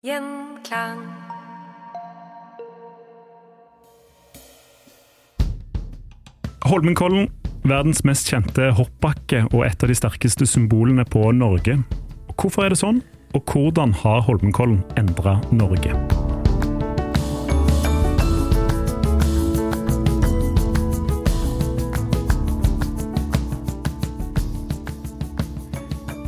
Gjenklang. Holmenkollen, verdens mest kjente hoppbakke og et av de sterkeste symbolene på Norge. Hvorfor er det sånn, og hvordan har Holmenkollen endra Norge?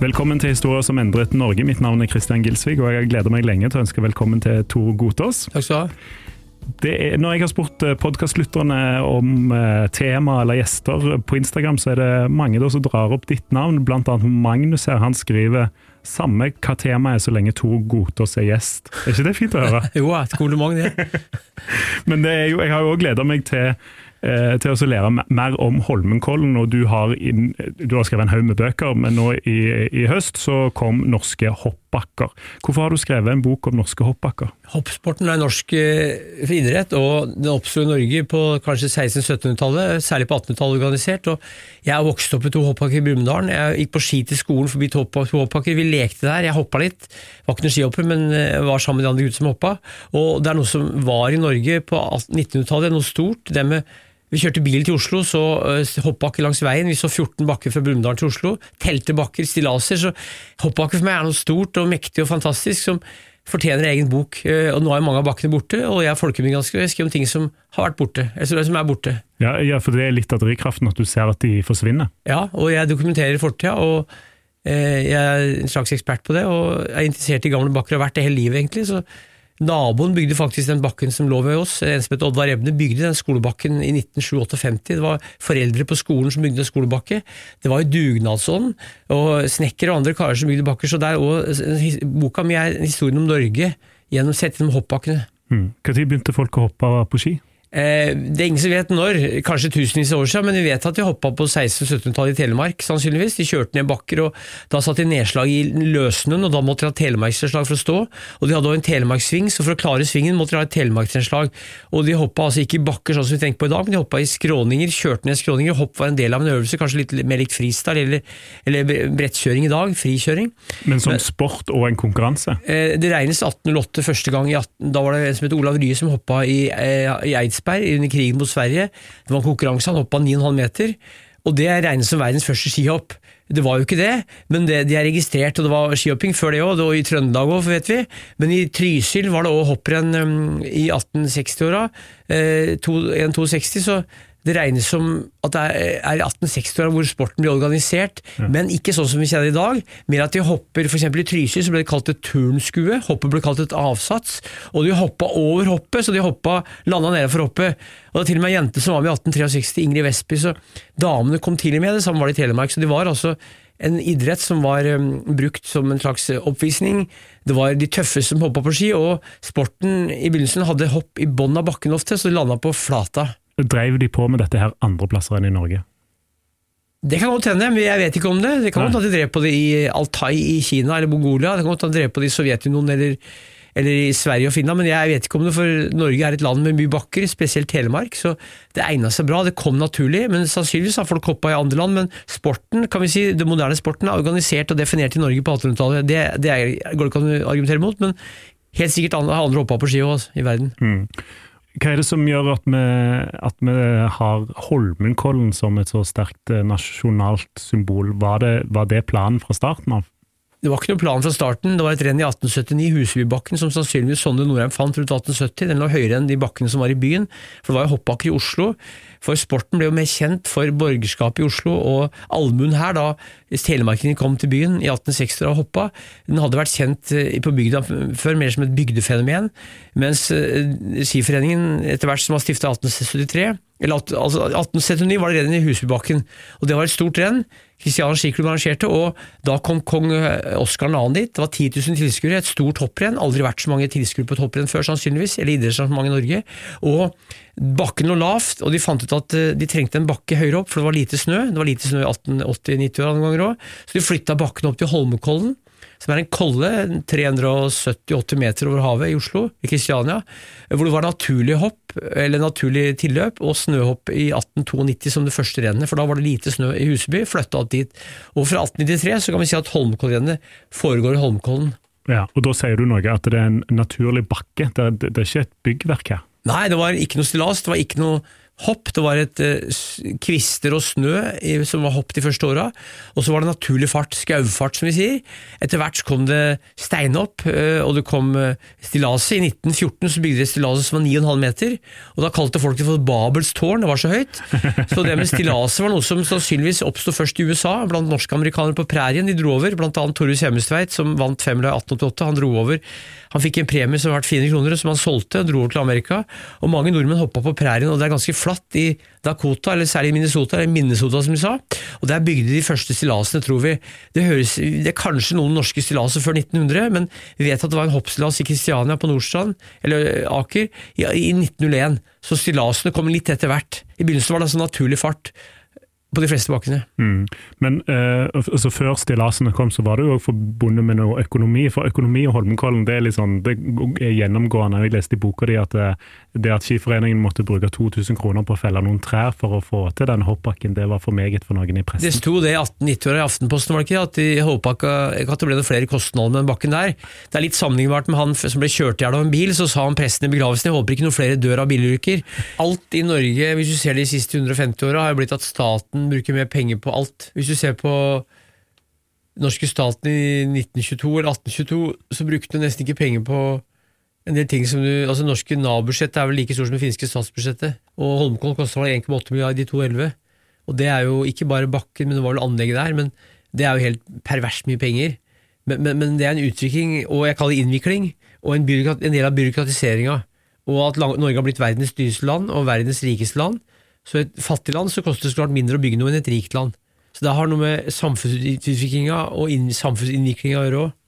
Velkommen til Historier som endret Norge. Mitt navn er Kristian Gilsvig, og jeg gleder meg lenge til å ønske velkommen til Tor Gotaas. Takk skal du ha. Det er, når jeg har spurt podkastlytterne om eh, tema eller gjester på Instagram, så er det mange da som drar opp ditt navn. Annet Magnus her. Han skriver samme hva temaet er så lenge Tor Gotaas er gjest. Er ikke det fint å høre? Jo, et kompliment, det. Men det jo, jeg har jo òg gleda meg til eh, til å lære mer om Holmenkollen. og Du har, inn, du har skrevet en haug med bøker, men nå i, i, høst så kom Norske hoppbakker. Hvorfor har du skrevet en bok om norske hoppbakker? Hoppsporten er norsk eh, idrett, og den oppsto i Norge på kanskje 1600-1700-tallet, særlig på 1800-tallet organisert. og Jeg har vokst opp i to hoppbakker i Brumunddal. Jeg gikk på ski til skolen forbi to hoppbakker. Vi lekte der, jeg hoppa litt. Var ikke noen skihopper, men var sammen med de andre guttene som hoppa. Og det er noe som var i Norge på 1900-tallet, noe stort. det med vi kjørte bil til Oslo, så uh, hoppbakke langs veien. Vi så 14 bakker fra Brumunddal til Oslo. Teltebakker, stillaser. Så hoppbakke for meg er noe stort og mektig og fantastisk som fortjener egen bok. Uh, og nå er mange av bakkene borte, og jeg er folkemedgansker og jeg skriver om ting som har vært borte. Eller som er borte. Ja, ja, for det er litt av drivkraften at du ser at de forsvinner? Ja, og jeg dokumenterer fortida. og uh, jeg er en slags ekspert på det, og er interessert i gamle bakker og har vært det hele livet, egentlig. så Naboen bygde faktisk den bakken som lå ved oss. En som het Oddvar Ebne bygde den skolebakken i 1957. Det var foreldre på skolen som bygde en skolebakke. Det var i dugnadsånd, og snekkere og andre karer som bygde bakker. Så der òg boka mi er historien om Norge gjennom sett gjennom hoppbakkene. Når mm. begynte folk å hoppe på ski? Eh, det er ingen som vet når, kanskje tusenvis av år siden, men vi vet at de hoppa på 1600-1700-tallet i Telemark, sannsynligvis. De kjørte ned bakker, og da satt de nedslag i løssnøen, og da måtte de ha telemarksnedslag for å stå. Og de hadde også en telemarkssving, så for å klare svingen måtte de ha et telemarksnedslag. Og de hoppa altså ikke i bakker sånn som vi tenker på i dag, men de hoppa i skråninger, kjørte ned skråninger. Hopp var en del av en øvelse, kanskje litt mer likt freestyle eller, eller brettkjøring i dag, frikjøring. Men som men, sport og en konkurranse? Eh, det regnes 1808 første gang, i 18, da var det en som het Olav Rye som hoppa i, eh, i Eidsberg Eidsberg under krigen mot Sverige. Det var en konkurranse, han hoppa 9,5 meter. Og det regnes som verdens første skihopp. Det var jo ikke det, men det, de er registrert, og det var skihopping før det òg, og i Trøndelag òg, vet vi. Men i Trysil var det òg hopprenn um, i 1860-åra, eh, 1260, så det regnes som at det er i 1860-åra hvor sporten blir organisert, ja. men ikke sånn som vi kjenner i dag. Mer at de hopper f.eks. i Trysil så ble det kalt et turnskue, hoppet ble kalt et avsats. Og de hoppa over hoppet, så de hoppa, landa nede for hoppet. Og det er til og med ei jente som var med i 1863, Ingrid Vestby, så damene kom til og med, det samme var det i Telemark. Så det var altså en idrett som var um, brukt som en slags oppvisning. Det var de tøffeste som hoppa på ski, og sporten i begynnelsen hadde hopp i bånn av bakken ofte, så de landa på flata. Dreiv de på med dette her andre plasser enn i Norge? Det kan godt hende, men jeg vet ikke om det. Det kan godt at de drev på det i Altai i Kina eller Mongolia. Det kan godt at de drev på det i Sovjetunionen eller, eller i Sverige og Finland, men jeg vet ikke om det, for Norge er et land med mye bakker, spesielt Telemark, så det egna seg bra. Det kom naturlig, men sannsynligvis har folk hoppa i andre land. Men sporten, kan vi si, den moderne sporten er organisert og definert i Norge på 1800-tallet. Det, det er, går det ikke an å argumentere mot, men helt sikkert har andre hoppa på ski også, i verden. Hva er det som gjør at vi, at vi har Holmenkollen som et så sterkt eh, nasjonalt symbol? Var det, var det planen fra starten av? Det var ikke noen plan fra starten. Det var et renn i 1879, Husebybakken, som sannsynligvis Sondre Norheim fant rundt 1870. Den lå høyere enn de bakkene som var i byen, for det var jo hoppbakker i Oslo. For sporten ble jo mer kjent for borgerskapet i Oslo, og allmuen her, da telemarkingen kom til byen i 1860 og hoppa, den hadde vært kjent eh, på bygda før mer som et bygdefenomen, mens eh, Skiforeningen etter hvert som var stifta i 1873 eller altså 1879 var det renn i Husbybakken, og det var et stort renn. Kristian skiklubb arrangerte, og da kom kong eh, Oskar 2. dit. Det var 10 000 tilskuere, et stort hopprenn. Aldri vært så mange tilskuere på et hopprenn før, sannsynligvis, eller idrettsarrangement i Norge. Og bakken lå lavt, og de fant ut at eh, de trengte en bakke høyere opp, for det var lite snø. Det var lite snø i 1880-90-åra noen ganger òg, så de flytta bakken opp til Holmenkollen som er en kolle 370-80 meter over havet i Oslo, i Kristiania, hvor det var naturlig hopp, eller naturlig tilløp, og snøhopp i 1892 som det første rennet, for da var det lite snø i Huseby, flytta opp dit. Og fra 1893 så kan vi si at Holmenkollrennet foregår i Holmenkollen. Ja, og Da sier du noe at det er en naturlig bakke, det er, det er ikke et byggverk her? Nei, det var ikke noe stillas, det var ikke noe hopp, det var et eh, kvister og snø som var hopp de første åra, og så var det naturlig fart, skaufart som vi sier. Etter hvert så kom det steinhopp, eh, og det kom eh, stillaset. I 1914 så bygde de stillaset som var 9,5 meter, og da kalte folk det for Babels tårn, det var så høyt. Så det med stillaset var noe som sannsynligvis oppsto først i USA, blant norske amerikanere på prærien. De dro over, blant annet Torjus Hjemmestveit, som vant femmila i 1888. Han dro over. Han fikk en premie som var verdt 400 kroner, som han solgte dro over til Amerika. Og mange nordmenn hoppa på prærien, og det er ganske flatt i Dakota, eller særlig Minnesota, eller Minnesota som vi sa. Og der bygde de første stillasene, tror vi. Det, høres, det er kanskje noen norske stillaser før 1900, men vi vet at det var en hoppstillas i Kristiania på Nordstrand, eller Aker, i, i 1901. Så stillasene kom litt etter hvert. I begynnelsen var det altså naturlig fart på de fleste bakkene. Mm. Men eh, altså, før stillasene kom, så var det jo også forbundet med noe økonomi. For økonomi og Holmenkollen det er litt sånn, det er gjennomgående. Jeg leste i boka di at det, det at Skiforeningen måtte bruke 2000 kroner på å felle noen trær for å få til den hoppbakken, det var for meget for noen i pressen. Det sto det i 1890-åra i Aftenposten, var det ikke? At de ikke at det ble noen flere kostnader med den bakken der. Det er litt sammenlignbart med han som ble kjørt i hjel av en bil, så sa han presten i begravelsen jeg håper ikke noen flere dør av bilulykker. Alt i Norge, hvis du ser de siste 150 åra, har jo blitt at staten bruker mer penger på alt. Hvis du ser på norske staten i 1922 eller 1822, så brukte du nesten ikke penger på en del ting som du, altså Norske Nav-budsjettet er vel like stort som det finske statsbudsjettet. Og Holmenkollen kosta 1,8 milliarder i 2011. Og det er jo ikke bare bakken, men det var vel anlegget der. Men det er jo helt perverst mye penger. Men, men, men det er en utvikling, og jeg kaller det innvikling, og en, en del av byråkratiseringa. Og at Norge har blitt verdens dyreste land og verdens rikeste land. Så i et fattig land så koster det så klart mindre å bygge noe enn et rikt land. Så det har noe med samfunnsutviklinga og samfunnsinnviklinga å gjøre òg.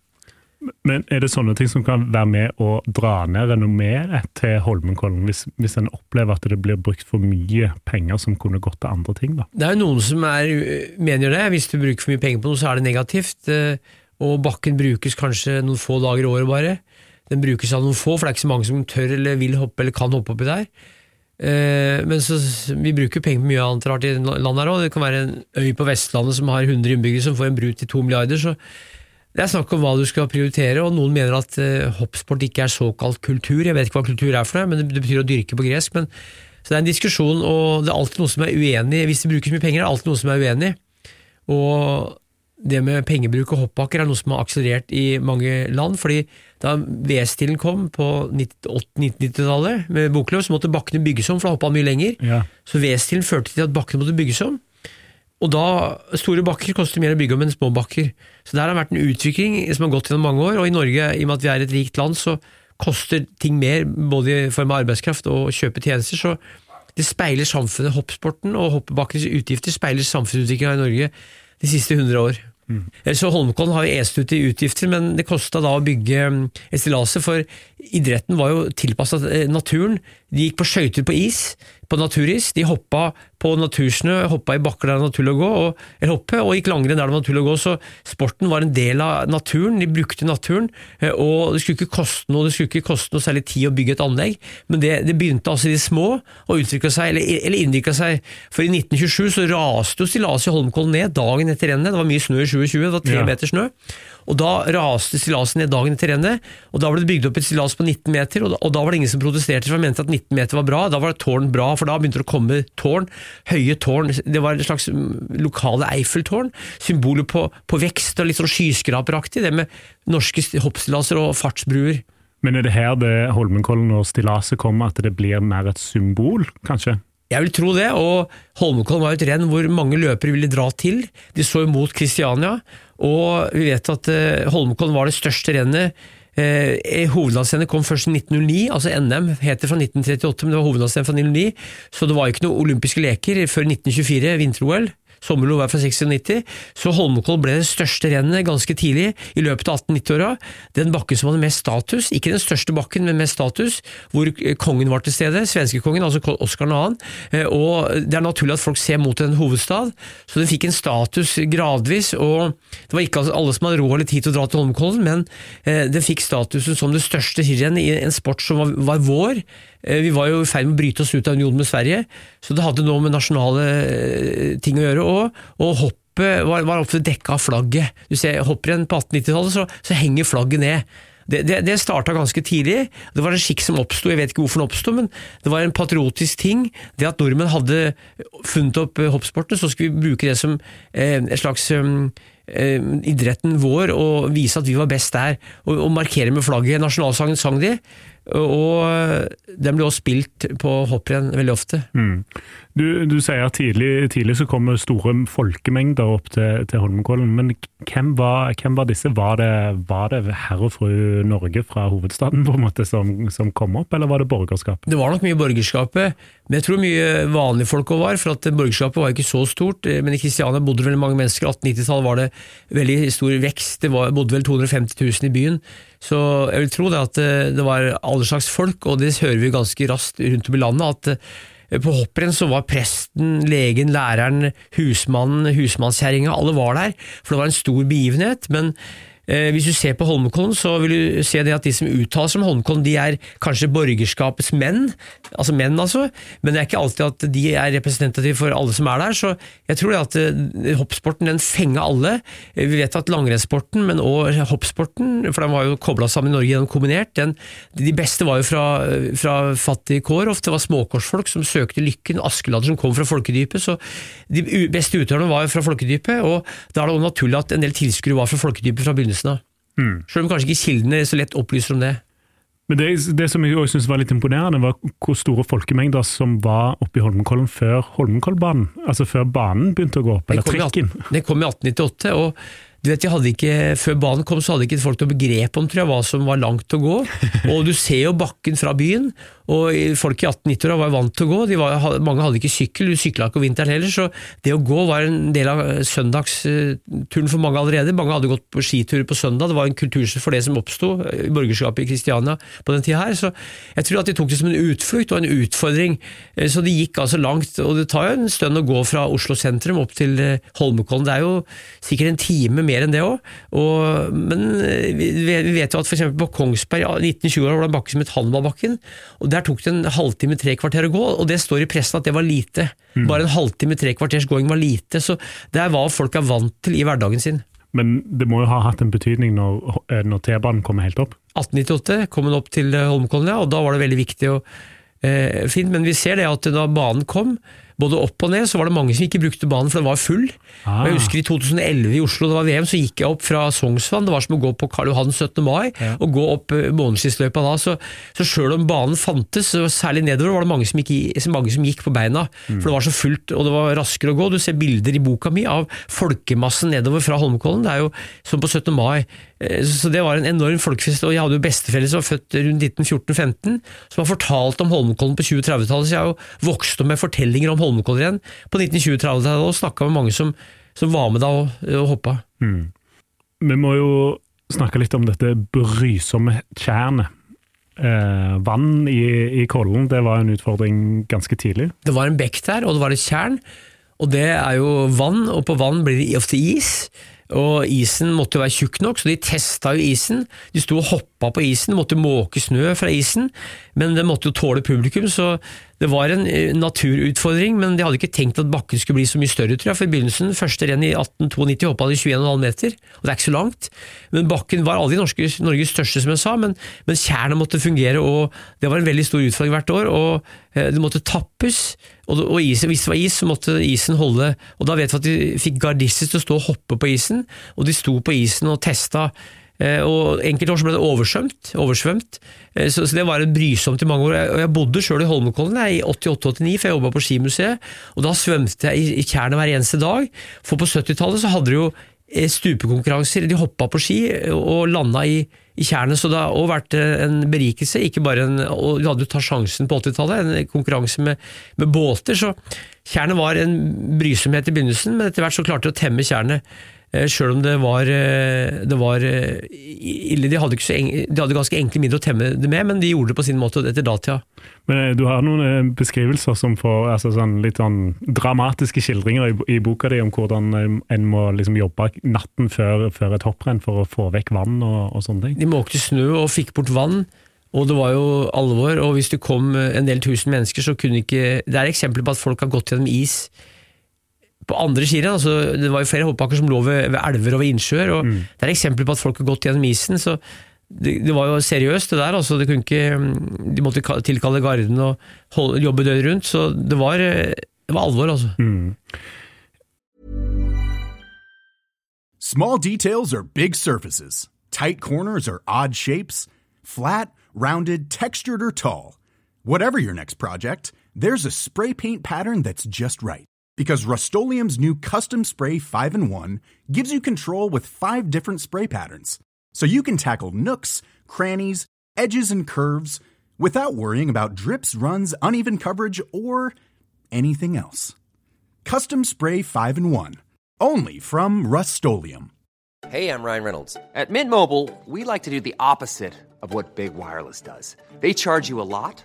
Men er det sånne ting som kan være med å dra ned renommeet til Holmenkollen, hvis, hvis en opplever at det blir brukt for mye penger som kunne gått til andre ting? da? Det er jo noen som er, mener det. Hvis du bruker for mye penger på noe, så er det negativt. eh, Og bakken brukes kanskje noen få dager i året bare. Den brukes av noen få, for det er ikke så mange som tør eller vil hoppe eller kan hoppe oppi der. Eh, Men så, vi bruker penger på mye annet rart i landet her òg. Det kan være en øy på Vestlandet som har 100 innbyggere som får en bru til 2 milliarder. så det er snakk om hva du skal prioritere, og noen mener at eh, hoppsport ikke er såkalt kultur. Jeg vet ikke hva kultur er for noe, men det, betyr å dyrke på gresk. Men, så det er en diskusjon, og det er alltid noe som er uenig. Hvis det brukes mye penger, er det alltid noe som er uenig. Og det med pengebruk og hoppbakker er noe som har akselerert i mange land. fordi da V-stilen kom på 1990-tallet med Boklov, så måtte bakkene bygges om, for da hoppa han mye lenger. Ja. Så V-stilen førte til at bakkene måtte bygges om. Og da, Store bakker koster mer å bygge om enn små bakker. Så der har det vært en utvikling som har gått gjennom mange år. Og i Norge, i og med at vi er et rikt land, så koster ting mer, både i form av arbeidskraft og kjøpe tjenester. Så det speiler samfunnet. Hoppsporten og hoppbakkenes utgifter speiler samfunnsutviklinga i Norge de siste 100 år. Så Holmenkollen har jo est ut i utgifter, men det kosta da å bygge mm, stillaset, for idretten var jo tilpassa naturen. De gikk på skøyter på is, på naturis. De hoppa på natursnø, hoppa i bakker der det var naturlig å gå, og, eller hoppe, og gikk langrenn der det var naturlig å gå. Så sporten var en del av naturen, de brukte naturen, eh, og det skulle ikke koste noe, det skulle ikke koste noe særlig tid å bygge et anlegg, men det, det begynte altså i de små å utvikle seg, eller, eller innvikle seg. For i 1927 så raste jo stillaset i Holmenkollen ned dagen etter rennet, det var mye snø i 2020, det var tre Ja. meter snø. Og Da raste stillaset ned dagen etter rennet, og da ble det bygd opp et stillas på 19 meter, og da, og da var det ingen som protesterte, for de mente at 19 meter var bra. Da var det tårn bra, for da begynte det å komme tårn, høye tårn. Det var et slags mm, lokale Eiffeltårn, symboler på, på vekst og litt sånn skyskraperaktig, det med norske st- hoppstillaser og fartsbruer. Men er det her det Holmenkollen og stillaset kommer, at det blir mer et symbol, kanskje? Jeg vil tro det, og Holmenkollen var jo et renn hvor mange løpere ville dra til. De så imot Kristiania, og vi vet at eh, Holmenkollen var det største rennet. Eh, hovedlandsrennet kom først i 1909, altså NM heter fra 1938, men det var hovedlandsrenn fra 1909, så det var ikke noen olympiske leker før 1924, vinter-OL. Sommer-OL var fra 96, så Holmenkollen ble det største rennet ganske tidlig i løpet av 1890-åra. Den bakken som hadde mest status, ikke den største bakken, men mest status, hvor eh, kongen var til stede, svenskekongen, altså Oskar 2. Eh, Og det er naturlig at folk ser mot en hovedstad, så den fikk en status gradvis. og Det var ikke alle som hadde råd eller tid til å dra til Holmenkollen, men eh, den fikk statusen som det største skirennet i en sport som var vår. Eh, Vi var jo i ferd med å bryte oss ut av unionen med Sverige, så det hadde noe med nasjonale eh, ting å gjøre. Og, og hoppet var, var ofte dekka av flagget. Du ser hopprenn på 1890-tallet, så, så henger flagget ned. Det, det, det starta ganske tidlig. Det var en skikk som oppsto, jeg vet ikke hvorfor den oppsto, men det var en patriotisk ting. Det at nordmenn hadde funnet opp eh, hoppsporten, så skulle vi bruke det som eh, et slags um, idretten vår og vise at vi var best der, og, og markere med flagget. Nasjonalsangen sang de, og den ble også spilt på hopprenn veldig ofte. Mm. Du, du sier at tidlig, tidlig så kommer store folkemengder opp til, til Holmenkollen, men hvem var, hvem var disse? Var det, var det herr og fru Norge fra hovedstaden på en måte som, som kom opp, eller var det borgerskapet? Det var nok mye borgerskapet, men jeg tror mye vanlige folk òg var, for at borgerskapet var ikke så stort. Men i Kristiania bodde det veldig mange mennesker. 1890-tallet var det veldig stor vekst. Det var, bodde vel 250 000 i byen. Så jeg vil tro det at eh, det var alle slags folk, og det hører vi ganske raskt rundt om i landet. at eh, på hopprenn så var presten, legen, læreren, husmannen, husmannskjerringa, alle var der, for det var en stor begivenhet. Men hvis du ser på Holmenkollen, så vil du se at de som uttaler seg om Holmenkollen, de er kanskje borgerskapets menn, altså menn altså, men det er ikke alltid at de er representative for alle som er der, så jeg tror det at eh, hoppsporten den fenger alle. Eh, Vi vet at langrennssporten, men også hoppsporten, for den var jo kobla sammen i Norge gjennom kombinert, den, de beste var jo fra, fra fattige kår, ofte var småkårsfolk som søkte lykken, askeladder som kom fra folkedypet, så de beste utøverne var jo fra folkedypet, og da er det også naturlig at en del tilskuere var fra folkedypet fra begynnelsen av. Selv om kanskje ikke kildene så lett opplyser om det. Men det, det som jeg også synes var litt imponerende, var hvor store folkemengder som var oppe i Holmenkollen før Holmenkollbanen, altså før banen begynte å gå opp, eller i trikken. Den kom i 1898, og du vet, ikke, Før banen kom, så hadde ikke folk noe begrep om jeg, hva som var langt å gå. Og Du ser jo bakken fra byen, og folk i 1890-åra var vant til å gå. De var, mange hadde ikke sykkel, du sykla ikke om vinteren heller, så det å gå var en del av eh, søndagsturen for mange allerede. Mange hadde gått på skiturer på søndag, det var en kultur for det som oppsto i borgerskapet i Kristiania på den tida her. Så jeg tror at de tok det som en utflukt og en utfordring. Eh, Så de gikk altså langt, og det tar jo en stund å gå fra Oslo sentrum opp til eh, Holmenkollen. Det er jo sikkert en time mer enn det òg. Men eh, vi vet jo at f.eks. på Kongsberg i 1920 var det en bakke som het Hanvalbakken. og der tok det en halvtime, tre kvarter å gå, og det står i pressen at det var lite. Bare en halvtime, tre kvarters gåing var lite, så det er hva folk er vant til i hverdagen sin. Men det må jo ha hatt en betydning når, eh, når T-banen kommer helt opp. 1898 kom den opp til eh, Holmenkollen, ja, og da var det veldig viktig og eh, fint. Men vi ser det at da banen kom, både opp og ned, så var det mange som ikke brukte banen, for den var full. Ah. Jeg husker i 2011 i Oslo, det var VM, så gikk jeg opp fra Sognsvann. Det var som å gå på Karl Johan 17. mai, og gå opp eh, da. Så, så sjøl om banen fantes, så særlig nedover, var det mange som gikk, mange som gikk på beina. For det var så fullt, og det var raskere å gå. Du ser bilder i boka mi av folkemassen nedover fra Holmenkollen. Det er jo som på 17. mai. Eh, Så det var en enorm folkefest, og jeg hadde jo besteforeldre som var født rundt 1914-15, som har fortalt om Holmenkollen på 2030-tallet, så jeg har jo vokst opp med fortellinger om Holmenkollen igjen på 1920-tallet og snakka med mange som, som var med da og, og hoppa. Vi må jo snakke litt om dette brysomme tjernet. eh, vann i, i Kollen, det var en utfordring ganske tidlig. Det var en bekk der, og det var et tjern. Og det er jo vann, og på vann blir det ofte is. Og isen måtte jo være tjukk nok, så de testa jo isen. De sto og hoppa på isen, måtte måke snø fra isen, men det måtte jo tåle publikum, så det var en eh, naturutfordring. Men de hadde ikke tenkt at bakken skulle bli så mye større, tror jeg. For i begynnelsen, første renn i 1892 hoppa de 21,5 meter, og det er ikke så langt. Men bakken var aldri Norge, Norges største, som jeg sa, men, men tjernet måtte fungere, og det var en veldig stor utfordring hvert år. og eh, det måtte tappes, og, og isen, hvis det var is, så måtte isen holde. og Da vet vi at de fikk gardister til å stå og hoppe på isen, og de sto på isen og testa. Eh, og Enkelte år så ble det oversvømt, oversvømt. Eh, så, så, det var brysomt i mange år. Og Jeg bodde sjøl i Holmenkollen i 88-89, for jeg jobba på Skimuseet. og Da svømte jeg i, i tjernet hver eneste dag. For på 70-tallet så hadde de jo eh, stupekonkurranser. De hoppa på ski og landa i, i tjernet, så det har også vært en berikelse. ikke bare en, og Du hadde jo tatt sjansen på 80-tallet, en konkurranse med, med båter. så Tjernet var en brysomhet i begynnelsen, men etter hvert så klarte de å temme tjernet. Eh, Sjøl om det var, eh, det var eh, ille. De hadde, en, de hadde, ganske enkle midler å temme det med, men de gjorde det på sin måte etter datida. Men Du har noen beskrivelser som får altså sånn, litt sånn dramatiske skildringer i, i, boka di om hvordan en må liksom jobbe natten før, før et hopprenn for å få vekk vann og, og sånne ting. De måkte snø og fikk bort vann. Og det var jo alvor, og hvis det kom en del tusen mennesker, så kunne ikke Det er eksempler på at folk har gått gjennom is på andre skirenn. Altså, det var jo flere hoppbakker som lå ved, ved elver og ved innsjøer. og mm. Det er eksempler på at folk har gått gjennom isen. så det, det var jo seriøst, det der. altså det kunne ikke, De måtte tilkalle garden og holde, jobbe døgnet rundt. Så det var, det var alvor, altså. Mm. Small details are big surfaces. Tight corners are odd shapes. Flat, rounded, textured or tall. Whatever your next project, there's a spray paint pattern that's just right. Because Rust new Custom Spray 5 and 1 gives you control with five different spray patterns. So you can tackle nooks, crannies, edges, and curves without worrying about drips, runs, uneven coverage, or anything else. Custom Spray 5 and 1. Only from Rust Hey, I'm Ryan Reynolds. At Mint Mobile, we like to do the opposite of what Big Wireless does. They charge you a lot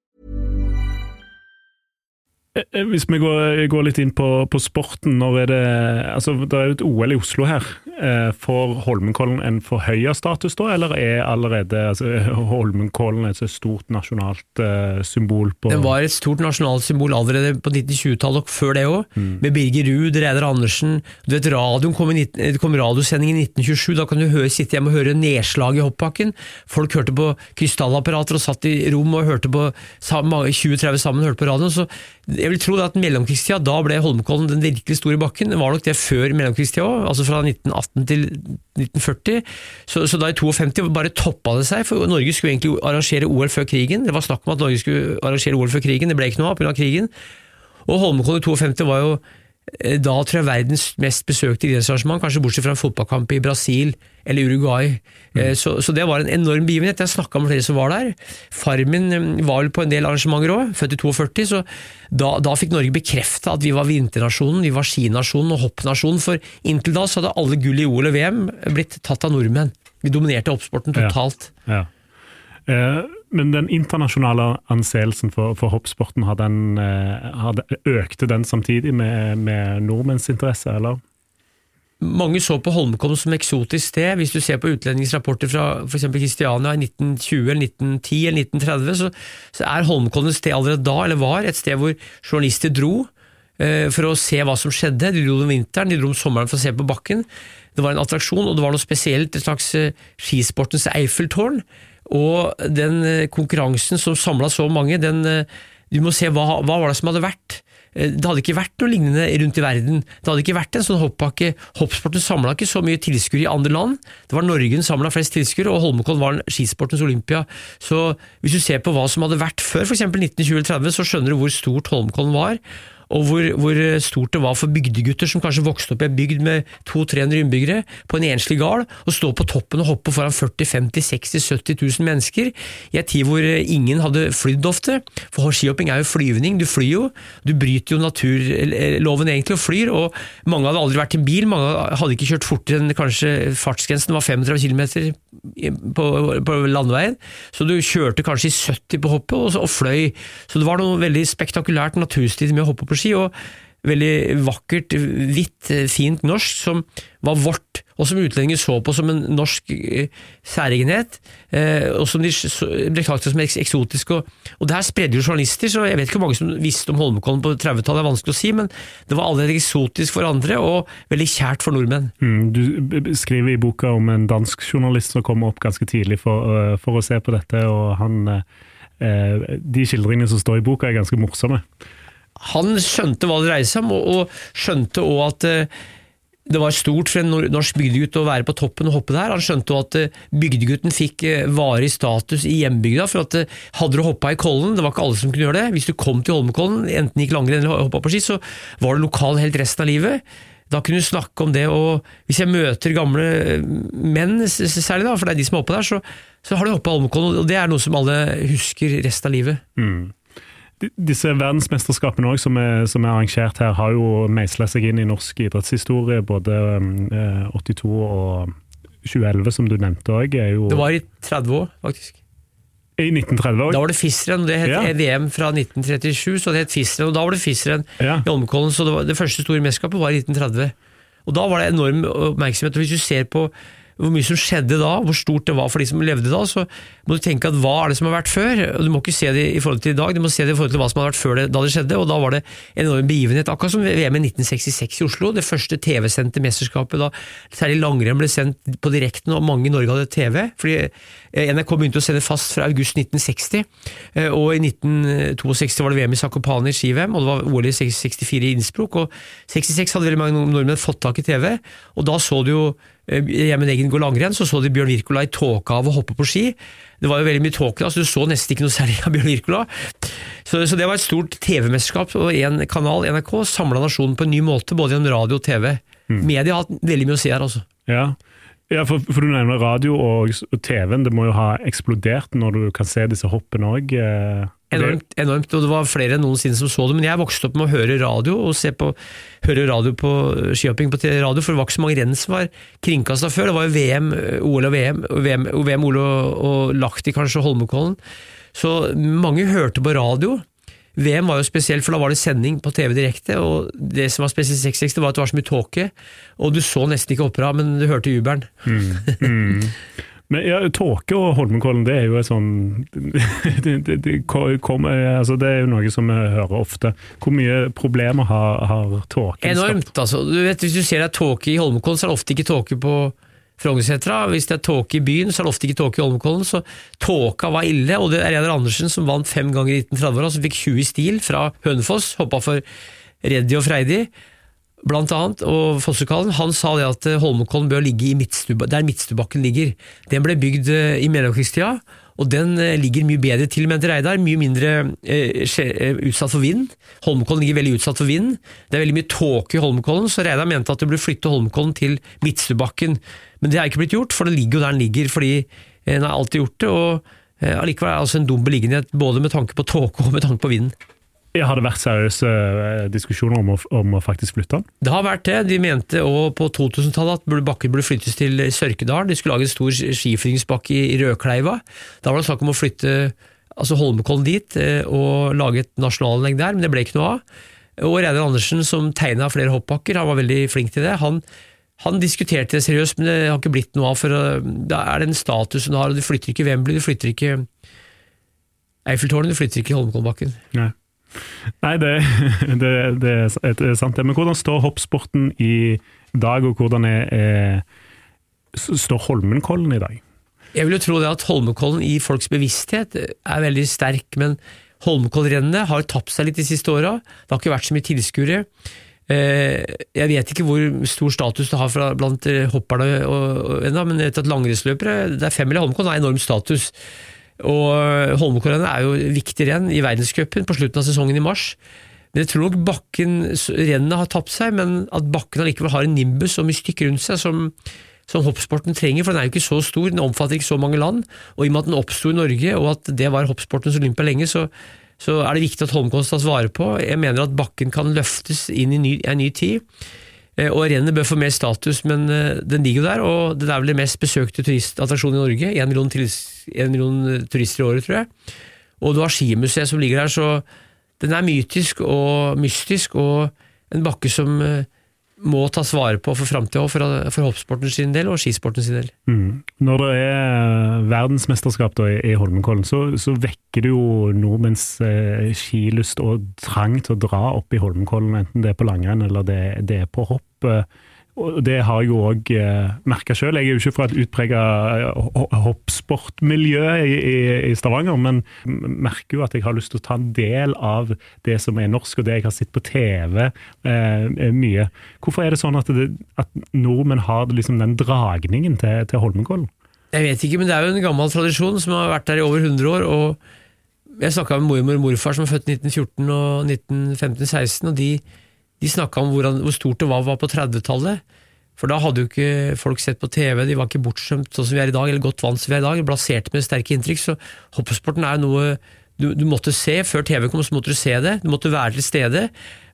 Eh, eh, hvis vi går, går litt inn på, på, sporten, når er det altså Det er jo et OL i Oslo her. Eh, får Holmenkollen en forhøya status da, eller er allerede altså, Holmenkollen et så stort nasjonalt uh, symbol? på Den var et stort nasjonalt symbol allerede på 1920-tallet, og før det òg. Mm. Med Birger Ruud, Reidar Andersen. Du vet, radioen kom, i, kom radiosending i 1927. Da kan du høre, sitte hjemme og høre nedslag i hoppbakken. Folk hørte på krystallapparater og satt i rom og hørte på 20-30 sammen hørte på radioen. så jeg vil tro at mellomkrigstida, da ble Holmenkollen den virkelig store bakken. Det var nok det før mellomkrigstida òg, altså fra 1918 til 1940. Så, så, da i 52 bare toppa det seg, for Norge skulle egentlig arrangere OL før krigen. Det var snakk om at Norge skulle arrangere OL før krigen, det ble ikke noe av pga. krigen. Og Holmenkollen i 52 var jo da tror jeg verdens mest besøkte idrettsarrangement, kanskje bortsett fra en fotballkamp i Brasil eller Uruguay. Mm. Så, så, det var en enorm begivenhet. Jeg snakka med flere som var der. Far min eh, var vel på en del arrangementer òg, født i 42, så da, da fikk Norge bekrefta at vi var vinternasjonen, vi var skinasjonen og hoppnasjonen, for inntil da så hadde alle gull i OL og VM blitt tatt av nordmenn. Vi dominerte oppsporten totalt. Ja. Ja. Eh, men den internasjonale anseelsen for, for hoppsporten, har den, eh, har økte den samtidig med, med nordmenns interesse, eller? Mange så på Holmenkollen som eksotisk sted. Hvis du ser på utlendingsrapporter fra f.eks. Kristiania i 1920, eller 1910 eller 1930, så, så er Holmenkollen et sted allerede da, eller var, et sted hvor journalister dro eh, for å se hva som skjedde. De dro om vinteren, de dro om sommeren for å se på bakken. Det var en attraksjon, og det var noe spesielt, et slags eh, skisportens Eiffeltårn. Og den eh, konkurransen som samla så mange, den, eh, du må se hva, hva var det som hadde vært. Eh, Det hadde ikke vært noe lignende rundt i verden. Det hadde ikke vært en sånn hoppbakke. Hoppsporten samla ikke så mye tilskuere i andre land. Det var Norge som samla flest tilskuere, og Holmenkollen var skisportens Olympia. Så hvis du ser på hva som hadde vært før f.eks. 1920 eller 30, så skjønner du hvor stort Holmenkollen var. Og hvor, hvor stort det var for bygdegutter som kanskje vokste opp i en bygd med 200-300 innbyggere, på en enslig gard, og stå på toppen og hoppe foran 40 50 60 70 000 mennesker, i en tid hvor ingen hadde flydd ofte. For skihopping er jo flyvning, du flyr jo. Du bryter jo naturloven egentlig og flyr, og mange hadde aldri vært i bil, mange hadde ikke kjørt fortere enn kanskje fartsgrensen var 35 km på, på landeveien, så du kjørte kanskje i 70 på hoppet og, og fløy. Så det var noe veldig spektakulært naturstil med å hoppe på ski. og Veldig vakkert, hvitt, fint norsk, som var vårt, og som utlendinger så på som en norsk eh, særegenhet, eh, og som de ble betraktet som eksotisk. Og, og det her spredde jo journalister, så jeg vet ikke hvor mange som visste om Holmenkollen på 30-tallet, det er vanskelig å si, men det var allerede eksotisk for andre, og veldig kjært for nordmenn. Mm, du skriver i boka om en dansk journalist som kom opp ganske tidlig for, øh, for å se på dette, og han eh, De skildringene som står i boka er ganske morsomme. Han skjønte hva det dreide seg om, og, og skjønte òg at eh, det var stort for en norsk bygdegutt å være på toppen og hoppe der. Han skjønte at eh, bygdegutten fikk eh, varig status i hjembygda. for at Hadde du hoppa i Kollen, det var ikke alle som kunne gjøre det. Hvis du kom til Holmenkollen, enten gikk langrenn eller hoppa på ski, så var du lokal helt resten av livet. Da kunne du snakke om det, og hvis jeg møter gamle menn, særlig da, for det er de som er oppe der, så, så har de hoppa Holmenkollen, og det er noe som alle husker resten av livet. De- Disse verdensmesterskapene også, som, er, som er arrangert her, har jo meisla seg inn i norsk idrettshistorie. Både eh, 82 og 2011, som du nevnte òg, er jo Det var i 30 år, faktisk. I 1930 òg. Da var det Fisseren, det het Ja. VM fra 1937, så det het Fisseren, og da var det Fisseren Ja. i Holmenkollen, så det, var, det første store mesterskapet var i 1930. Og da var det enorm oppmerksomhet, og hvis du ser på hvor mye som skjedde da, hvor stort det var for de som levde da, så må du tenke at hva er det som har vært før? Og Du må ikke se det i forhold til i dag, du må se det i forhold til hva som har vært før det, da det skjedde, og da var det en enorm begivenhet. Akkurat som VM i 1966 i Oslo, det første TV-sendte mesterskapet da særlig langrenn ble sendt på direkten, og mange i Norge hadde TV. fordi eh, NRK begynte å sende fast fra august 1960, eh, og i 1962 var det VM i Zakopane i ski-VM, og det var OL i 64 i Innsbruck, og 66 hadde veldig mange nordmenn fått tak i TV, og da så du jo eh, Gjermund Eggen går langrenn, så så de Bjørn Wirkola i tåka av å hoppe på ski. Det var jo veldig mye tåke så du så nesten ikke noe særlig av Bjørn Wirkola. Så, så det var et stort TV-mesterskap, og en kanal, NRK, samla nasjonen på en ny måte, både gjennom radio og TV. Media har hatt veldig mye å si her, altså. Ja, ja for, for du nevner radio og, og TV-en. Det må jo ha eksplodert når du kan se disse hoppene òg. Eh, Enormt, enormt, og det var flere enn noensinne som så det, men jeg vokste opp med å høre radio og se på, høre radio på skihopping på radio, for det var ikke så mange renn som var kringkasta før. Det var jo VM, OL og VM, VM, VM OL og, og Lahti kanskje, Holmenkollen. Så mange hørte på radio. VM var jo spesielt, for da var det sending på TV direkte, og det som var spesielt 660 var at det var så mye tåke, og du så nesten ikke opera, men du hørte jubelen. Men ja, Tåke og Holmenkollen det er jo et sånn det, det, det, kom, altså det er jo noe som vi hører ofte. Hvor mye problemer har, har tåken skapt? Enormt, altså. Du vet, hvis du ser det er tåke i Holmenkollen, så er det ofte ikke tåke på Frognersetra. Hvis det er tåke i byen, så er det ofte ikke tåke i Holmenkollen. Så tåka var ille, og det er Reidar Andersen som vant fem ganger i 1930-åra, som fikk 20 i stil fra Hønefoss, hoppa for Reddy og Freidi. Blant annet, og Fossekallen, han sa det at eh, Holmenkollen bør ligge Midtstuba, der Midtstubakken ligger. Den ble bygd eh, i mellomkrigstida, og den eh, ligger mye bedre til, mente Reidar. Mye mindre eh, utsatt for vind. Holmenkollen ligger veldig utsatt for vind. Det er veldig mye tåke i Holmenkollen, så Reidar mente at det burde flytte Holmenkollen til Midtstubakken. Men det er ikke blitt gjort, for det ligger jo der den ligger, fordi en har alltid gjort det. og Allikevel er det altså en dum beliggenhet, både med tanke på tåke og med tanke på vinden. Har det vært seriøse eh, diskusjoner om å, om å faktisk flytte den? Det har vært det. De mente på 2000-tallet at bakken burde flyttes til Sørkedal. De skulle lage en stor skiflygingsbakke i Rødkleiva. Da var det snakk om å flytte altså Holmenkollen dit eh, og lage et nasjonalanlegg der, men det ble ikke noe av. Og Reidar Andersen, som tegna flere hoppbakker, han var veldig flink til det. Han, han diskuterte det seriøst, men det har ikke blitt noe av. for Da er det en status du har, og du flytter ikke Wembley, du flytter ikke Eiffeltårnet, du flytter ikke Holmenkollbakken. Nei. Nei, det, det, det, er- sant. Men hvordan står hoppsporten i dag, og hvordan er, er, står Holmenkollen i dag? Jeg vil jo tro det at Holmenkollen i folks bevissthet er veldig sterk, men Holmenkollrennet har tapt seg litt de siste åra. Det har ikke vært så mye tilskuere. Eh, Jeg vet ikke hvor stor status det har blant eh, hopperne ennå, men jeg vet at langrennsløpere, det er femmila Holmenkollen, har enorm status. Og eh, er jo viktig renn i verdenscupen på slutten av sesongen i mars. Men jeg tror nok bakken, rennene har tapt seg, men at bakken allikevel har en nimbus og mystikk rundt seg som, som hoppsporten trenger, for den er jo ikke så stor, den omfatter ikke så mange land, og i og med at den oppsto i Norge, og at det var hoppsportens Olympia lenge, så, så er det viktig at Holmenkollen tas vare på. Jeg mener at bakken kan løftes inn i ny, en ny tid, og rennet bør få mer status, men eh, den ligger jo der, og den er vel det mest besøkte turistattraksjonen i Norge, en million, million turister i året, tror jeg. Og du har skimuseet som ligger der, så den er mytisk og mystisk, og en bakke som eh, må ta svare på for framtida, for, for hoppsporten sin del og skisporten sin del. Mm. Når det er verdensmesterskap da, i i Holmenkollen, så, så vekker det jo nordmenns eh, skilyst og trang til å dra opp i Holmenkollen, enten det er på langrenn eller det, det er på hopp. eh, Og det har jeg jo òg eh, merka sjøl. Jeg er jo ikke fra et utprega hoppsportmiljø i, Stavanger, men merker jo at jeg har lyst til å ta en del av det som er norsk, og det jeg har sett på TV eh, mye. Hvorfor er det sånn at, det, at nordmenn har liksom den dragningen til, til Holmenkollen? Jeg vet ikke, men det er jo en gammel tradisjon som har vært der i over 100 år. og Jeg snakka med mormor og morfar som er født 1914 og 1915-16, og de, de snakka om hvordan, hvor stort det var, var på 30-tallet. For da hadde jo ikke folk sett på TV, de var ikke bortskjemt sånn som vi er i dag, eller godt vant som vi er i dag, blasert med sterke inntrykk. Så hoppesporten er jo noe du, du måtte se. Før TV kom, så måtte du se det. Du måtte være til stede.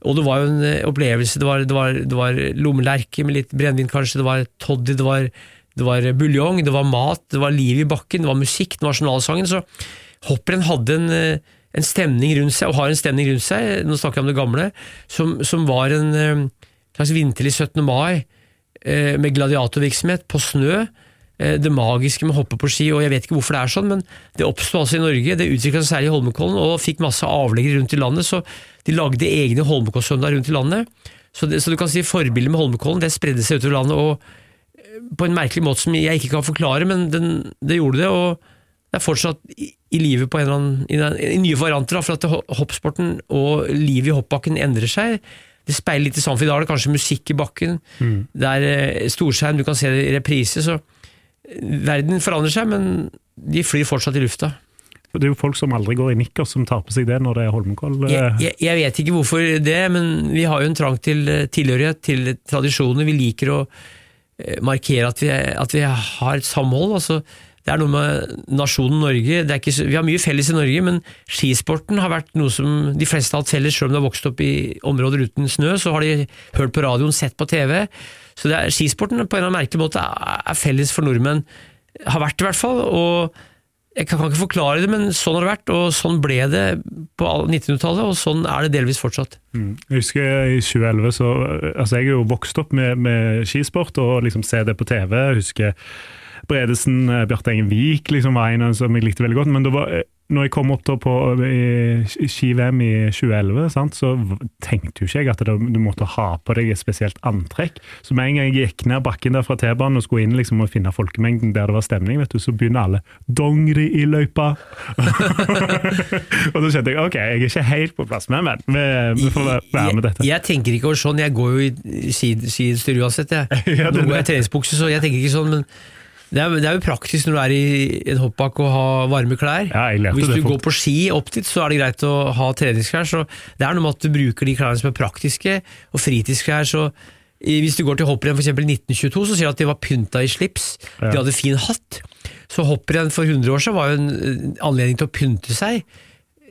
Og det var jo en eh, opplevelse. Det var, det var, det var lommelerke med litt brennevin, kanskje. Det var toddy, det var, det var buljong, det var mat, det var liv i bakken, det var musikk, det var nasjonalsangen. Så hopprenn hadde en, eh, en stemning rundt seg, og har en stemning rundt seg, nå snakker jeg om det gamle, som, som var en eh, slags vinterlig 17. mai eh, med gladiatorvirksomhet på snø. eh, Det magiske med å hoppe på ski, og jeg vet ikke hvorfor det er sånn, men det oppsto altså i Norge. Det utvikla seg særlig i Holmenkollen, og fikk masse avleggere rundt i landet, så de lagde egne Holmenkollsøndager rundt i landet. Så, det, så du kan si forbildet med Holmenkollen, det spredde seg utover landet, og på en merkelig måte som jeg ikke kan forklare, men den, det gjorde det. og det er fortsatt i, i livet på en eller annen, i, den- i nye varianter, da, for at hoppsporten og livet i hoppbakken endrer seg. Det speiler litt i samfunnet. Da er det kanskje musikk i bakken, det er eh, storskjerm, du kan se det i reprise. Så eh, verden forandrer seg, men de flyr fortsatt i lufta. Det er jo folk som aldri går i nikkers som tar på seg det når det er Holmenkoll. eh, Jeg, jeg, jeg vet ikke hvorfor det, men vi har jo en trang til tilhørighet, til tradisjoner. Vi liker å markere at vi, at vi har et samhold. altså det er noe med nasjonen Norge. Ikke, vi har mye felles i Norge, men skisporten har vært noe som de fleste har hatt felles, selv om de har vokst opp i områder uten snø. Så har de hørt på radioen, sett på TV. Så er, skisporten på en eller annen merkelig måte er, felles for nordmenn. Har vært det i hvert fall. og jeg kan ikke forklare det, men sånn har det vært, og sånn ble det på 1900-tallet, og sånn er det delvis fortsatt. Mm. Jeg husker i 2011 så altså Jeg er jo vokst opp med, med skisport og liksom se det på TV. Jeg husker Bredesen, eh, Bjarte Engen Vik liksom var en som jeg likte veldig godt. Men det var, eh, når jeg kom opp da på i ski-VM i 2011, sant, så tenkte jo ikke jeg at det, du måtte ha på deg et spesielt antrekk. Så med en gang jeg gikk ned bakken der fra T-banen og skulle inn liksom og finne folkemengden der det var stemning, vet du, så begynner alle 'dongeri i løypa'. og da kjente jeg ok, jeg er ikke helt på plass, men, men vi, vi får være- med dette. Jeg, jeg tenker ikke over sånn, jeg går jo i ski- uansett. Jeg. Ja, Nå går jeg i treningsbukse, så jeg tenker ikke sånn, men det er, det er jo praktisk når du er i en hoppbakk og har varme klær. Ja, Hvis du går på ski opp dit, så er det greit å ha treningsklær. Så det er noe med at du bruker de klærne som er praktiske, og fritidsklær. så hvis du går til hopprenn for eksempel i 1922, så sier de at de var pynta i slips. Ja. De hadde fin hatt. Så hopprenn for 100 år siden var jo en eh, anledning til å pynte seg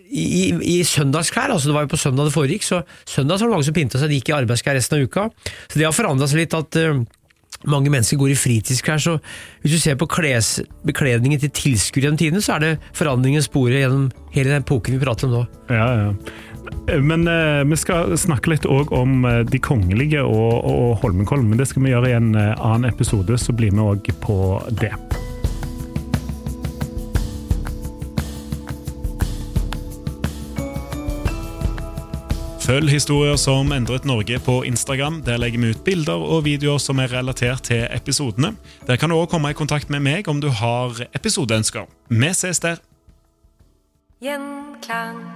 i, i, søndagsklær. altså Det var jo på søndag det foregikk, så søndag så var det mange som pynta seg. De gikk i arbeidsklær resten av uka. Så det har forandra seg litt at eh, mange mennesker går i fritidsklær. Så hvis du ser på kles, bekledningen til tilskuere gjennom tidene, så er det forandringen sporet gjennom hele den epoken vi prater om nå. Ja, ja. Men eh, vi skal snakke litt òg om eh, de kongelige og, og Holmenkollen, men det skal vi gjøre i en eh, annen episode, så blir vi òg på det. Følg historier som endret Norge på Instagram. Der legger vi ut bilder og videoer som er relatert til episodene. Der kan du òg komme i kontakt med meg om du har episodeønsker. Vi ses der! Gjenklang.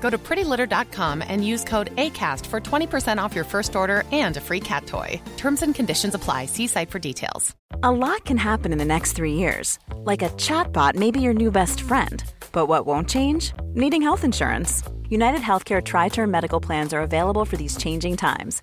Go to prettylitter.com and use code ACAST for 20% off your first order and a free cat toy. Terms and conditions apply. See site for details. A lot can happen in the next three years. Like a chatbot may be your new best friend. But what won't change? Needing health insurance. United Healthcare Tri Term Medical Plans are available for these changing times.